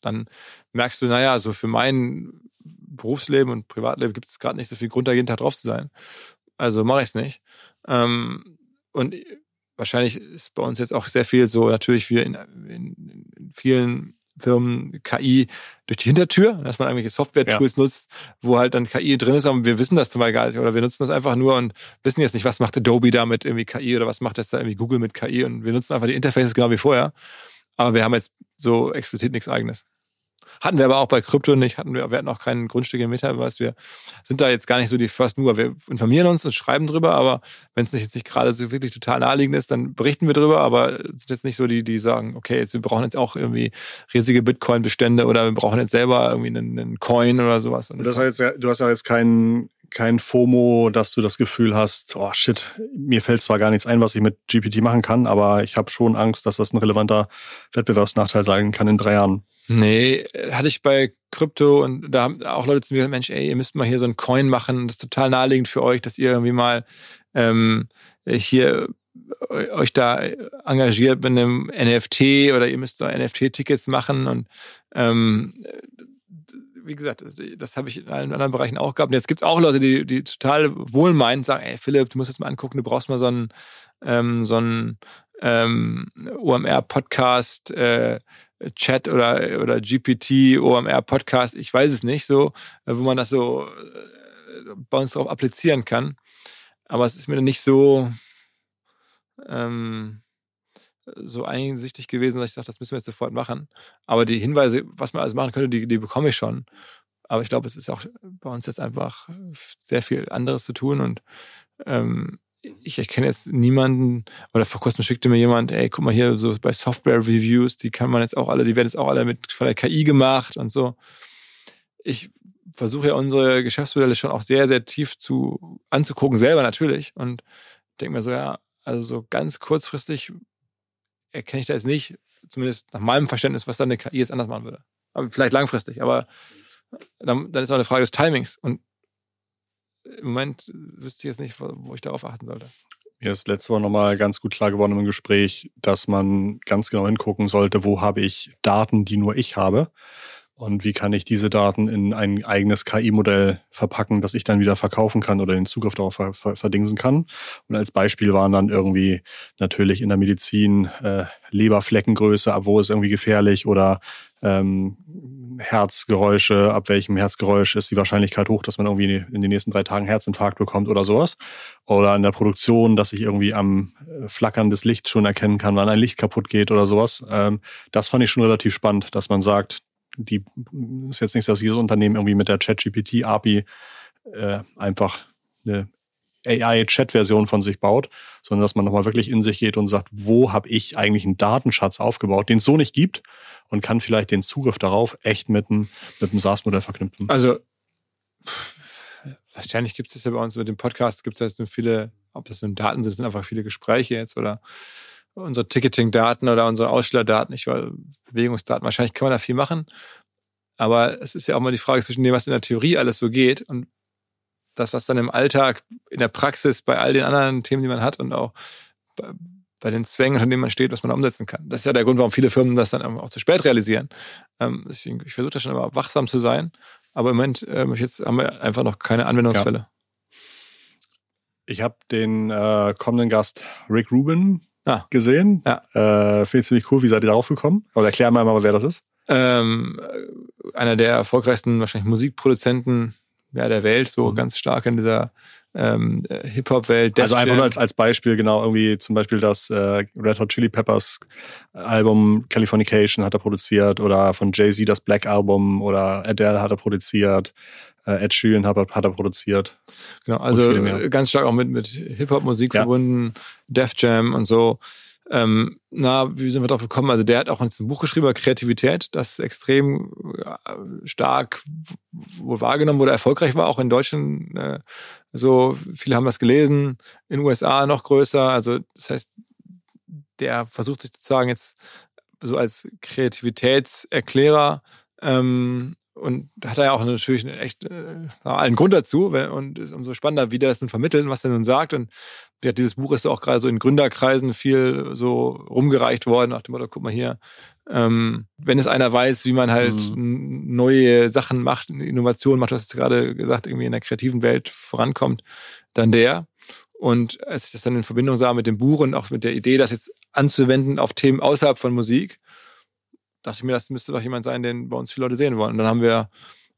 dann merkst du, naja, so für mein Berufsleben und Privatleben gibt es gerade nicht so viel Grund, da jeden Tag drauf zu sein. Also mache ich es nicht. Ähm, und wahrscheinlich ist bei uns jetzt auch sehr viel so, natürlich wie in, in, in vielen Firmen KI durch die Hintertür, dass man irgendwelche Software-Tools ja. nutzt, wo halt dann KI drin ist, aber wir wissen das zum Beispiel gar nicht oder wir nutzen das einfach nur und wissen jetzt nicht, was macht Adobe da mit irgendwie KI oder was macht das da irgendwie Google mit KI und wir nutzen einfach die Interfaces genau wie vorher, aber wir haben jetzt so explizit nichts eigenes. Hatten wir aber auch bei Krypto nicht, hatten wir, wir hatten auch kein Grundstück im Metaverse. Wir sind da jetzt gar nicht so die First Mover. Wir informieren uns und schreiben drüber, aber wenn es nicht jetzt nicht gerade so wirklich total naheliegend ist, dann berichten wir drüber, aber sind jetzt nicht so die, die sagen, okay, jetzt, wir brauchen jetzt auch irgendwie riesige Bitcoin-Bestände oder wir brauchen jetzt selber irgendwie einen, einen Coin oder sowas. Und das heißt, du hast ja jetzt keinen kein FOMO, dass du das Gefühl hast, oh shit, mir fällt zwar gar nichts ein, was ich mit GPT machen kann, aber ich habe schon Angst, dass das ein relevanter Wettbewerbsnachteil sein kann in drei Jahren. Nee, hatte ich bei Krypto und da haben auch Leute zu mir gesagt, Mensch, ey, ihr müsst mal hier so ein Coin machen, das ist total naheliegend für euch, dass ihr irgendwie mal ähm, hier euch da engagiert mit einem NFT oder ihr müsst so NFT-Tickets machen und ähm, wie gesagt, das habe ich in allen anderen Bereichen auch gehabt. Und jetzt gibt es auch Leute, die, die total wohlmeinend sagen, ey Philipp, du musst jetzt mal angucken, du brauchst mal so einen, ähm, so einen ähm, OMR-Podcast, äh, Chat oder, oder GPT, OMR-Podcast, ich weiß es nicht so, wo man das so äh, bei uns drauf applizieren kann. Aber es ist mir nicht so, ähm, so einsichtig gewesen, dass ich sage, das müssen wir jetzt sofort machen. Aber die Hinweise, was man alles machen könnte, die, die bekomme ich schon. Aber ich glaube, es ist auch bei uns jetzt einfach sehr viel anderes zu tun und ähm, ich erkenne jetzt niemanden, oder vor kurzem schickte mir jemand, ey, guck mal hier, so bei Software-Reviews, die kann man jetzt auch alle, die werden jetzt auch alle mit von der KI gemacht und so. Ich versuche ja unsere Geschäftsmodelle schon auch sehr, sehr tief zu anzugucken, selber natürlich. Und denke mir so, ja, also so ganz kurzfristig erkenne ich da jetzt nicht, zumindest nach meinem Verständnis, was dann eine KI jetzt anders machen würde. Aber vielleicht langfristig, aber dann, dann ist auch eine Frage des Timings. Und im Moment wüsste ich jetzt nicht, wo ich darauf achten sollte. Mir ist letzte Woche nochmal ganz gut klar geworden im Gespräch, dass man ganz genau hingucken sollte, wo habe ich Daten, die nur ich habe und wie kann ich diese Daten in ein eigenes KI-Modell verpacken, das ich dann wieder verkaufen kann oder den Zugriff darauf verdingsen kann. Und als Beispiel waren dann irgendwie natürlich in der Medizin äh, Leberfleckengröße, ab wo ist irgendwie gefährlich oder ähm, Herzgeräusche, ab welchem Herzgeräusch ist die Wahrscheinlichkeit hoch, dass man irgendwie in den nächsten drei Tagen Herzinfarkt bekommt oder sowas. Oder in der Produktion, dass ich irgendwie am äh, Flackern des Lichts schon erkennen kann, wann ein Licht kaputt geht oder sowas. Ähm, das fand ich schon relativ spannend, dass man sagt, die ist jetzt nicht, dass jedes Unternehmen irgendwie mit der ChatGPT-API äh, einfach eine AI-Chat-Version von sich baut, sondern dass man nochmal wirklich in sich geht und sagt, wo habe ich eigentlich einen Datenschatz aufgebaut, den es so nicht gibt und kann vielleicht den Zugriff darauf echt mit einem, mit einem SaaS-Modell verknüpfen. Also wahrscheinlich gibt es ja bei uns mit dem Podcast, gibt es ja jetzt nur viele, ob das nun Daten sind, das sind einfach viele Gespräche jetzt oder unsere Ticketing-Daten oder unsere Ausstellerdaten, ich war Bewegungsdaten. Wahrscheinlich kann man da viel machen. Aber es ist ja auch mal die Frage zwischen dem, was in der Theorie alles so geht und das, was dann im Alltag, in der Praxis, bei all den anderen Themen, die man hat und auch bei, bei den Zwängen, an denen man steht, was man umsetzen kann. Das ist ja der Grund, warum viele Firmen das dann auch zu spät realisieren. Ähm, deswegen, ich versuche da schon immer wachsam zu sein. Aber im Moment, äh, jetzt haben wir einfach noch keine Anwendungsfälle. Ja. Ich habe den äh, kommenden Gast Rick Rubin ah. gesehen. Ja. Äh, Finde ich ziemlich cool. Wie seid ihr darauf gekommen? Oder erklär mal, mal wer das ist. Ähm, einer der erfolgreichsten wahrscheinlich Musikproduzenten ja, der Welt, so mhm. ganz stark in dieser ähm, Hip-Hop-Welt. Also einfach nur als, als Beispiel, genau, irgendwie zum Beispiel das äh, Red Hot Chili Peppers Album Californication hat er produziert oder von Jay-Z das Black Album oder Adele hat er produziert. Äh, Ed Sheeran hat, hat er produziert. Genau, also ganz stark auch mit, mit Hip-Hop-Musik ja. verbunden, Def Jam und so. Ähm, na, wie sind wir darauf gekommen? Also der hat auch ein Buch geschrieben über Kreativität, das extrem äh, stark wohl wahrgenommen wurde, erfolgreich war, auch in Deutschland. Äh, so viele haben das gelesen, in den USA noch größer. Also das heißt, der versucht sich sozusagen jetzt so als Kreativitätserklärer ähm, und hat er ja auch natürlich echt äh, einen Grund dazu und ist umso spannender, wie der das nun vermitteln, was er nun sagt. Und ja, dieses Buch ist auch gerade so in Gründerkreisen viel so rumgereicht worden, nach dem Motto, guck mal hier, ähm, wenn es einer weiß, wie man halt mhm. neue Sachen macht, Innovationen macht, du hast es gerade gesagt, irgendwie in der kreativen Welt vorankommt, dann der. Und als ich das dann in Verbindung sah mit dem Buch und auch mit der Idee, das jetzt anzuwenden auf Themen außerhalb von Musik, dachte ich mir, das müsste doch jemand sein, den bei uns viele Leute sehen wollen. Und dann haben wir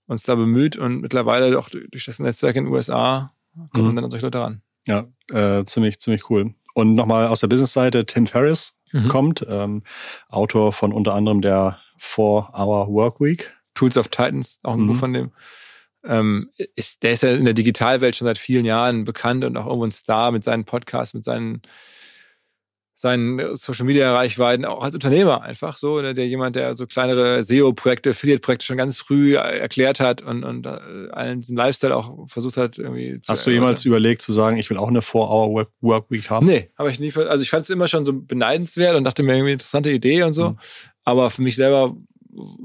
uns da bemüht und mittlerweile auch durch das Netzwerk in den USA kommen mhm. dann an solche Leute ran. Ja, äh, ziemlich, ziemlich cool. Und nochmal aus der Business-Seite, Tim Ferriss mhm. kommt, ähm, Autor von unter anderem der Four-Hour Work Week. Tools of Titans, auch ein mhm. Buch von dem. Ähm, ist, der ist ja in der Digitalwelt schon seit vielen Jahren bekannt und auch irgendwo ein Star mit seinen Podcasts, mit seinen seinen Social Media Reichweiten auch als Unternehmer einfach so, ne, der jemand, der so kleinere SEO-Projekte, Affiliate-Projekte schon ganz früh erklärt hat und, und äh, allen diesen Lifestyle auch versucht hat irgendwie zu Hast du jemals überlegt zu sagen, ich will auch eine 4-Hour Work Week haben? Nee, habe ich nie. Also ich fand es immer schon so beneidenswert und dachte mir irgendwie interessante Idee und so. Mhm. Aber für mich selber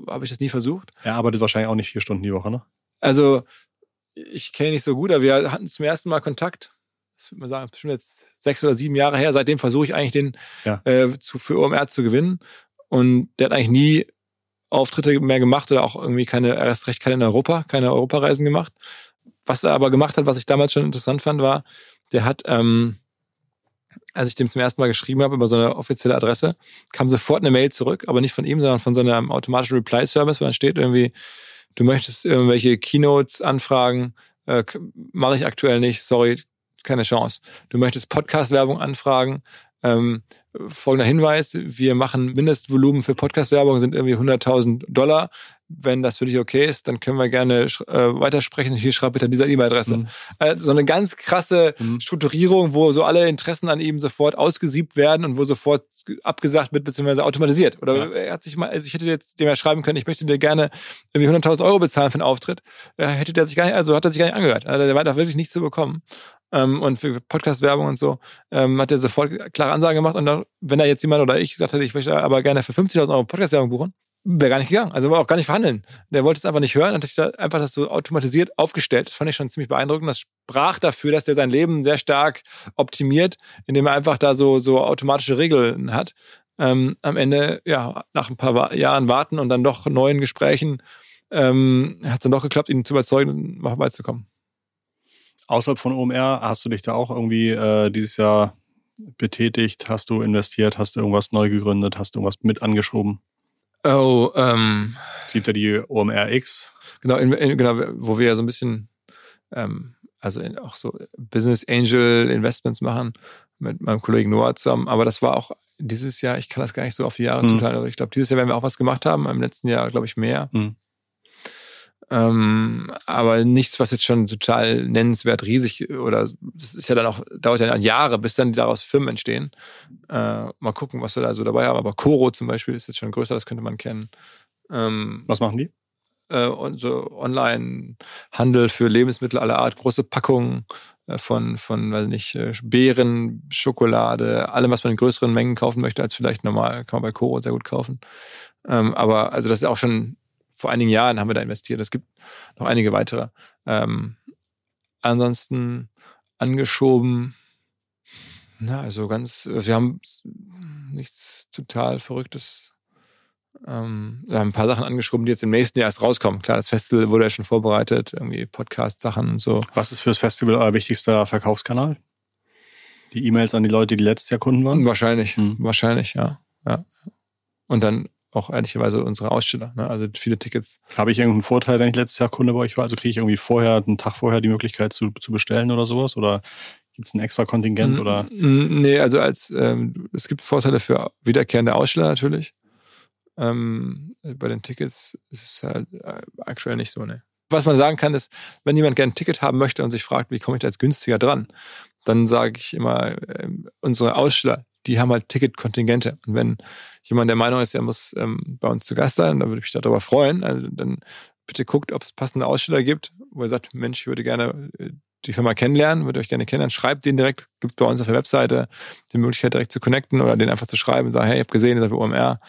habe ich das nie versucht. Er arbeitet wahrscheinlich auch nicht vier Stunden die Woche, ne? Also ich kenne ihn nicht so gut, aber wir hatten zum ersten Mal Kontakt das würde man sagen, bestimmt jetzt sechs oder sieben Jahre her. Seitdem versuche ich eigentlich den ja. äh, zu, für OMR zu gewinnen. Und der hat eigentlich nie Auftritte mehr gemacht oder auch irgendwie keine, erst recht keine in Europa, keine Europareisen gemacht. Was er aber gemacht hat, was ich damals schon interessant fand, war, der hat, ähm, als ich dem zum ersten Mal geschrieben habe über so eine offizielle Adresse, kam sofort eine Mail zurück, aber nicht von ihm, sondern von so einem automatischen Reply-Service, wo dann steht irgendwie, du möchtest irgendwelche Keynotes anfragen, äh, mache ich aktuell nicht, sorry, keine Chance. Du möchtest Podcast-Werbung anfragen. Ähm, folgender Hinweis, wir machen Mindestvolumen für Podcast-Werbung, sind irgendwie 100.000 Dollar. Wenn das für dich okay ist, dann können wir gerne äh, weitersprechen. Hier schreib bitte dieser E-Mail-Adresse. Mhm. Äh, so eine ganz krasse mhm. Strukturierung, wo so alle Interessen an ihm sofort ausgesiebt werden und wo sofort abgesagt wird, beziehungsweise automatisiert. Oder ja. er hat sich mal, also ich hätte jetzt dem ja schreiben können, ich möchte dir gerne irgendwie 100.000 Euro bezahlen für einen Auftritt. Äh, hätte der sich gar nicht, also hat er sich gar nicht angehört. Also der war da wirklich nichts zu bekommen ähm, und für Podcast-Werbung und so, ähm, hat er sofort klare Ansage gemacht. Und dann, wenn da jetzt jemand oder ich gesagt hätte, ich möchte aber gerne für 50.000 Euro Podcast-Werbung buchen, wäre gar nicht gegangen. Also auch gar nicht verhandeln. Der wollte es einfach nicht hören hat sich da einfach das so automatisiert aufgestellt. Das fand ich schon ziemlich beeindruckend. Das sprach dafür, dass der sein Leben sehr stark optimiert, indem er einfach da so, so automatische Regeln hat. Ähm, am Ende, ja, nach ein paar Jahren warten und dann doch neuen Gesprächen, ähm, hat es dann doch geklappt, ihn zu überzeugen mal vorbeizukommen außerhalb von OMR, hast du dich da auch irgendwie äh, dieses Jahr betätigt? Hast du investiert? Hast du irgendwas neu gegründet? Hast du irgendwas mit angeschoben? Oh, ähm. Es gibt ja die OMR X. Genau, in, in, genau, wo wir ja so ein bisschen, ähm, also auch so Business Angel Investments machen mit meinem Kollegen Noah zusammen. Aber das war auch dieses Jahr, ich kann das gar nicht so auf die Jahre Mhm. zuteilen. Also ich glaube, dieses Jahr werden wir auch was gemacht haben. Im letzten Jahr, glaube ich, mehr. Mhm. Ähm, aber nichts, was jetzt schon total nennenswert riesig oder das ist ja dann auch, dauert ja dann Jahre, bis dann daraus Firmen entstehen. Äh, mal gucken, was wir da so dabei haben. Aber Coro zum Beispiel ist jetzt schon größer, das könnte man kennen. Ähm, Was machen die? äh, und so Online-Handel für Lebensmittel aller Art, große Packungen äh, von, von, weiß nicht, äh, Beeren, Schokolade, allem, was man in größeren Mengen kaufen möchte als vielleicht normal, kann man bei Coro sehr gut kaufen. Ähm, aber also das ist auch schon vor einigen Jahren haben wir da investiert. Es gibt noch einige weitere. Ähm, ansonsten angeschoben, na, also ganz, wir haben nichts total Verrücktes ähm, wir haben ein paar Sachen angeschoben, die jetzt im nächsten Jahr erst rauskommen. Klar, das Festival wurde ja schon vorbereitet, irgendwie Podcast-Sachen und so. Was ist fürs Festival euer wichtigster Verkaufskanal? Die E-Mails an die Leute, die letztes Jahr Kunden waren? Wahrscheinlich, Hm. wahrscheinlich, ja. ja. Und dann auch ehrlicherweise unsere Aussteller. Ne? Also viele Tickets. Habe ich irgendeinen Vorteil, wenn ich letztes Jahr Kunde bei euch war? Also kriege ich irgendwie vorher, einen Tag vorher die Möglichkeit zu, zu bestellen oder sowas? Oder gibt es ein extra Kontingent? Oder? Nee, also als ähm, es gibt Vorteile für wiederkehrende Aussteller natürlich. Ähm, bei den Tickets ist es halt äh, aktuell nicht so, ne. Was man sagen kann, ist, wenn jemand gerne ein Ticket haben möchte und sich fragt, wie komme ich da jetzt günstiger dran, dann sage ich immer, ähm, unsere Aussteller, die haben halt Ticketkontingente. Und wenn jemand der Meinung ist, er muss ähm, bei uns zu Gast sein, dann würde ich mich darüber freuen. Also dann bitte guckt, ob es passende Aussteller gibt, wo er sagt, Mensch, ich würde gerne äh, die Firma kennenlernen, würde euch gerne kennenlernen, schreibt den direkt, gibt bei uns auf der Webseite die Möglichkeit direkt zu connecten oder den einfach zu schreiben und sagen, hey, ich habe gesehen, ihr seid bei OMR,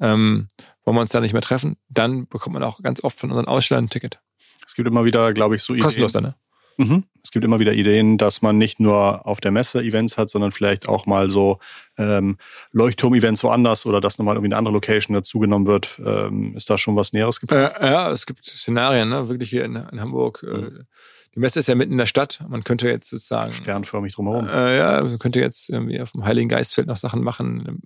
ähm, wollen wir uns da nicht mehr treffen? Dann bekommt man auch ganz oft von unseren Ausstellern ein Ticket. Es gibt immer wieder, glaube ich, so Ideen. Kostenlos dann, ne? Mhm. Es gibt immer wieder Ideen, dass man nicht nur auf der Messe Events hat, sondern vielleicht auch mal so ähm, Leuchtturm-Events woanders oder dass nochmal irgendwie eine andere Location dazugenommen wird. Ähm, ist da schon was Näheres geplant? Äh, ja, es gibt Szenarien, ne? wirklich hier in, in Hamburg. Äh, die Messe ist ja mitten in der Stadt. Man könnte jetzt sozusagen Sternförmig drumherum. Äh, ja, man könnte jetzt irgendwie auf dem Heiligen Geistfeld noch Sachen machen,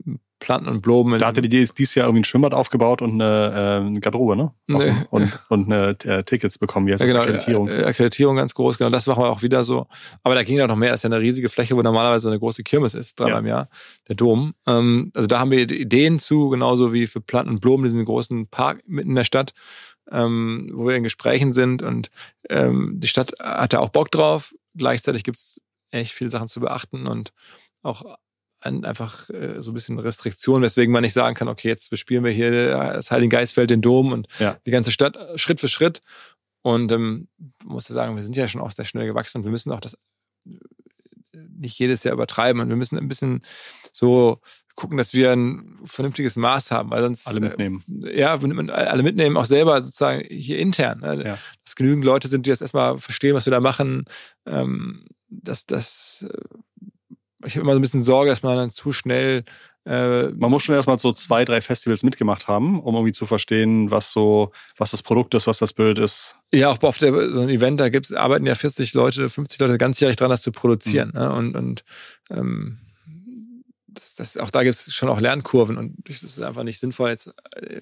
planten und bloben. da hatte die Idee, ist dieses Jahr irgendwie ein Schwimmbad aufgebaut und eine, äh, eine Garderobe, ne? Nee. Und, und eine äh, Tickets bekommen. Wie heißt ja, genau, Akkreditierung. Akkreditierung. Akkreditierung ganz groß, genau. Das machen wir auch wieder so. Aber da ging ja noch mehr. Das ist ja eine riesige Fläche, wo normalerweise eine große Kirmes ist, dreimal Ja. im Jahr, der Dom. Ähm, also da haben wir Ideen zu, genauso wie für Planten und Blumen, diesen großen Park mitten in der Stadt, ähm, wo wir in Gesprächen sind. Und ähm, die Stadt hat da auch Bock drauf. Gleichzeitig gibt's echt viele Sachen zu beachten und auch einfach äh, so ein bisschen Restriktionen, weswegen man nicht sagen kann, okay, jetzt bespielen wir hier äh, das Heiligen Geistfeld, den Dom und Ja. die ganze Stadt äh, Schritt für Schritt. Und ähm, man muss ja sagen, wir sind ja schon auch sehr schnell gewachsen und wir müssen auch das äh, nicht jedes Jahr übertreiben und wir müssen ein bisschen so gucken, dass wir ein vernünftiges Maß haben, weil sonst Alle mitnehmen. Äh, ja, alle mitnehmen, auch selber sozusagen hier intern. Ne? Ja. Dass genügend Leute sind, die das erstmal verstehen, was wir da machen. Ähm, dass das, äh, ich habe immer so ein bisschen Sorge, dass man dann zu schnell äh, Man muss schon erstmal so zwei, drei Festivals mitgemacht haben, um irgendwie zu verstehen, was so, was das Produkt ist, was das Bild ist. Ja, auch auf der, so ein Event, da gibt's, arbeiten ja 40 Leute, 50 Leute ganzjährig dran, das zu produzieren. Ne? Und, und ähm, das, das, auch da gibt's schon auch Lernkurven und das ist einfach nicht sinnvoll, jetzt äh,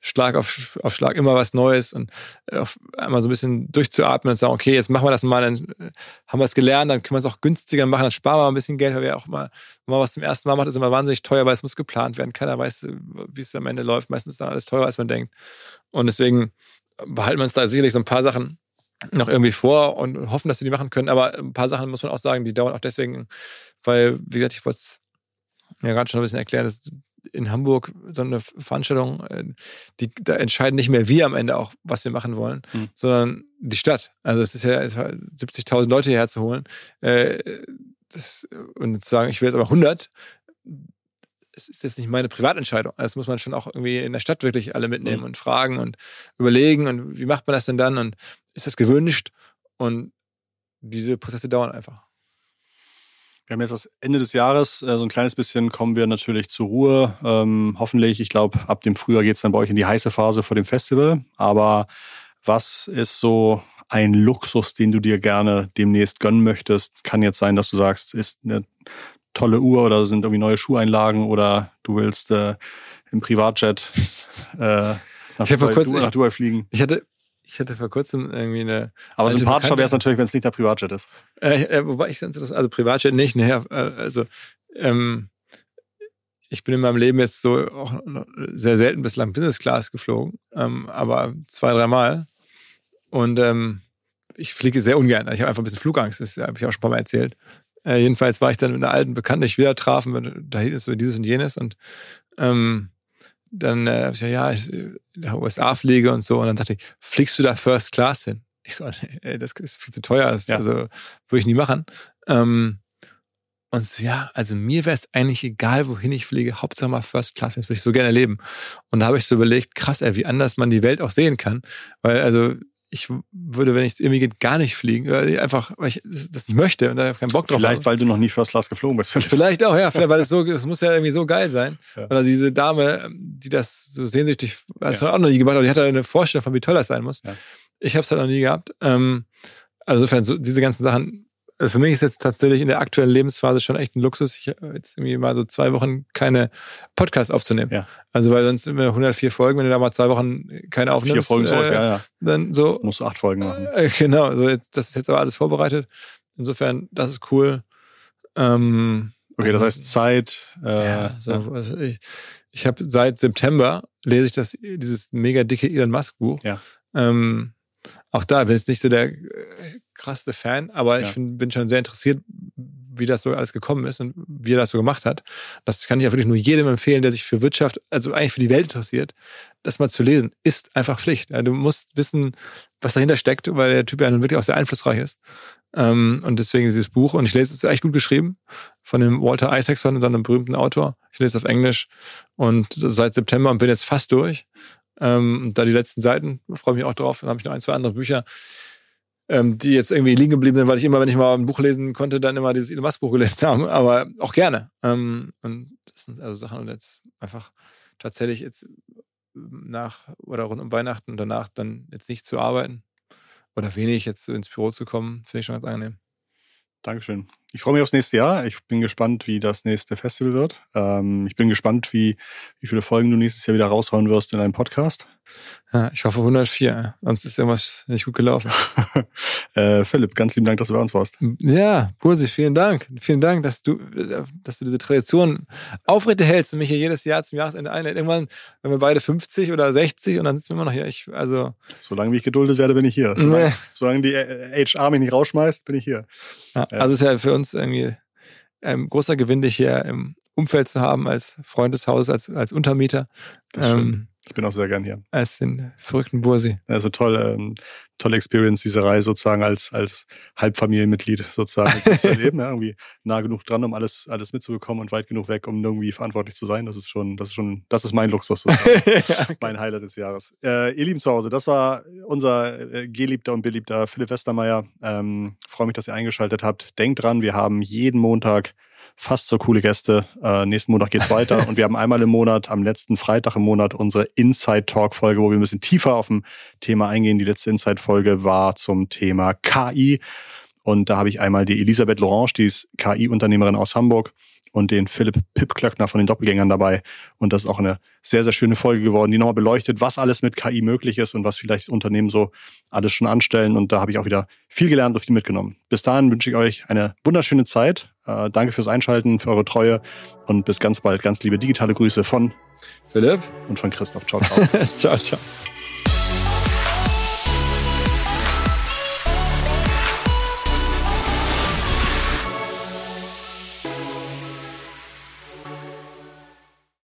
Schlag auf, auf Schlag immer was Neues und äh, auf einmal so ein bisschen durchzuatmen und sagen, okay, jetzt machen wir das mal, dann äh, haben wir es gelernt, dann können wir es auch günstiger machen, dann sparen wir ein bisschen Geld, weil wir auch mal, wenn man was zum ersten Mal macht, ist immer wahnsinnig teuer, weil es muss geplant werden. Keiner weiß, wie es am Ende läuft. Meistens ist dann alles teurer, als man denkt. Und deswegen behalten wir uns da sicherlich so ein paar Sachen noch irgendwie vor und hoffen, dass wir die machen können. Aber ein paar Sachen muss man auch sagen, die dauern auch deswegen, weil, wie gesagt, ich wollte es ja gerade schon ein bisschen erklären, dass in Hamburg so eine Veranstaltung, äh, die, da entscheiden nicht mehr wir am Ende auch, was wir machen wollen, Hm. sondern die Stadt. Also es ist ja es war 70.000 Leute hierher zu holen äh, das, und zu sagen, ich will jetzt aber 100, es ist jetzt nicht meine Privatentscheidung. Also Das muss man schon auch irgendwie in der Stadt wirklich alle mitnehmen Mhm. und fragen und überlegen und wie macht man das denn dann und ist das gewünscht? Und diese Prozesse dauern einfach. Wir haben jetzt das Ende des Jahres, äh, so ein kleines bisschen kommen wir natürlich zur Ruhe. Ähm, hoffentlich, ich glaube, ab dem Frühjahr geht's dann bei euch in die heiße Phase vor dem Festival. Aber was ist so ein Luxus, den du dir gerne demnächst gönnen möchtest? Kann jetzt sein, dass du sagst, ist eine tolle Uhr oder sind irgendwie neue Schuheinlagen oder du willst äh, im Privatjet äh, nach, Ich Dubai, kurzem- du, nach Dubai fliegen. Ich hatte, ich hatte vor kurzem irgendwie eine. Aber sympathischer wäre es natürlich, wenn es nicht der Privatjet ist. Äh, wobei ich ganz das, also Privatjet nicht, ne, äh, also ähm, ich bin in meinem Leben jetzt so auch sehr selten bislang Business Class geflogen, ähm, aber zwei, dreimal. Und ähm, ich fliege sehr ungern. Ich habe einfach ein bisschen Flugangst, das habe ich auch schon ein paar Mal erzählt. Äh, jedenfalls war ich dann mit einer alten Bekannten, die ich wieder traf, und da hieß es so dieses und jenes und ähm, dann äh, ich ja, ich äh, nach USA fliege und so. Und dann dachte ich, fliegst du da First Class hin? Ich so, ey, das ist viel zu teuer, das, Ja. also würde ich nie machen. Ähm, und so, ja, also mir wäre es eigentlich egal, wohin ich fliege, Hauptsache mal First Class, das würde ich so gerne erleben. Und da habe ich so überlegt, krass, ey, wie anders man die Welt auch sehen kann. Weil, also, ich würde, wenn ich es irgendwie geht, gar nicht fliegen. Einfach, weil ich das nicht möchte und da keinen Bock drauf Vielleicht, habe. weil du noch nie First Class geflogen bist. Vielleicht auch, ja, vielleicht, weil es so, es muss ja irgendwie so geil sein. Ja. Oder diese Dame, die das so sehnsüchtig, das Ja. hat auch noch nie gemacht, aber die hat halt eine Vorstellung von, wie toll das sein muss. Ja. Ich habe es halt noch nie gehabt. Ähm, also insofern, so, diese ganzen Sachen, für mich ist jetzt tatsächlich in der aktuellen Lebensphase schon echt ein Luxus, ich hab jetzt irgendwie mal so zwei Wochen keine Podcasts aufzunehmen. Ja. Also weil sonst immer 104 Folgen, wenn du da mal zwei Wochen keine aufnimmst, Vier Folgen zurück, äh, ja, ja. dann so, Musst du acht Folgen machen. äh, genau, so jetzt, das ist jetzt aber alles vorbereitet. Insofern, das ist cool. Ähm, Okay, das heißt Zeit. Äh, ja, so, also ich ich habe seit September lese ich das dieses mega dicke Elon Musk Buch. Ja. Ähm, auch da bin ich nicht so der äh, krasseste Fan, aber ich Ja. find, bin schon sehr interessiert, wie das so alles gekommen ist und wie er das so gemacht hat. Das kann ich ja wirklich nur jedem empfehlen, der sich für Wirtschaft, also eigentlich für die Welt interessiert, das mal zu lesen. Ist einfach Pflicht. Ja, du musst wissen, was dahinter steckt, weil der Typ ja nun wirklich auch sehr einflussreich ist. Ähm, und deswegen dieses Buch, und ich lese es ist echt gut geschrieben, von dem Walter Isaacson, so einem berühmten Autor. Ich lese es auf Englisch und seit September und bin jetzt fast durch. Ähm, da die letzten Seiten, freue mich auch drauf. Dann habe ich noch ein, zwei andere Bücher, ähm, die jetzt irgendwie liegen geblieben sind, weil ich immer, wenn ich mal ein Buch lesen konnte, dann immer dieses Elon Musk Buch gelesen habe. Aber auch gerne. Ähm, und das sind also Sachen und jetzt einfach tatsächlich jetzt nach oder rund um Weihnachten und danach dann jetzt nicht zu arbeiten oder wenig jetzt ins Büro zu kommen, finde ich schon ganz angenehm. Dankeschön. Ich freue mich aufs nächste Jahr. Ich bin gespannt, wie das nächste Festival wird. Ähm, ich bin gespannt, wie, wie viele Folgen du nächstes Jahr wieder raushauen wirst in deinem Podcast. Ja, ich hoffe 104. Sonst ist irgendwas nicht gut gelaufen. äh, Philipp, ganz lieben Dank, dass du bei uns warst. Ja, Bursi, vielen Dank. Vielen Dank, dass du, dass du diese Tradition aufrechterhältst und mich hier jedes Jahr zum Jahresende einlädst. Irgendwann, wenn wir beide 50 oder 60 und dann sitzen wir immer noch hier. Ich, also, Solange wie ich geduldet werde, bin ich hier. Solange, solange die äh, HR mich nicht rausschmeißt, bin ich hier. ja, also ist ja für uns irgendwie ein großer Gewinn, dich hier im Umfeld zu haben als Freund des Hauses, als, als Untermieter, ähm, Ich bin auch sehr gern hier. als den verrückten Bursi. Also toll, ähm, tolle Experience, diese Reise sozusagen als, als Halbfamilienmitglied sozusagen zu erleben. Ja, irgendwie nah genug dran, um alles, alles mitzubekommen und weit genug weg, um irgendwie verantwortlich zu sein. Das ist schon, das ist schon, das ist mein Luxus sozusagen. ja, mein Highlight des Jahres. Äh, ihr Lieben zu Hause, das war unser äh, geliebter und beliebter Philipp Westermeier. Ähm, Freue mich, dass ihr eingeschaltet habt. Denkt dran, wir haben jeden Montag fast so coole Gäste. Äh, nächsten Montag geht's weiter und wir haben einmal im Monat, am letzten Freitag im Monat, unsere Inside Talk Folge, wo wir ein bisschen tiefer auf ein Thema eingehen. Die letzte Inside Folge war zum Thema KI und da habe ich einmal die Elisabeth Lorange, die ist KI-Unternehmerin aus Hamburg und den Philipp Pip Klöckner von den Doppelgängern dabei. Und das ist auch eine sehr, sehr schöne Folge geworden, die nochmal beleuchtet, was alles mit KI möglich ist und was vielleicht Unternehmen so alles schon anstellen. Und da habe ich auch wieder viel gelernt und viel mitgenommen. Bis dahin wünsche ich euch eine wunderschöne Zeit. Äh, danke fürs Einschalten, für eure Treue und bis ganz bald. Ganz liebe digitale Grüße von Philipp, und von Christoph. Ciao, ciao. ciao, ciao.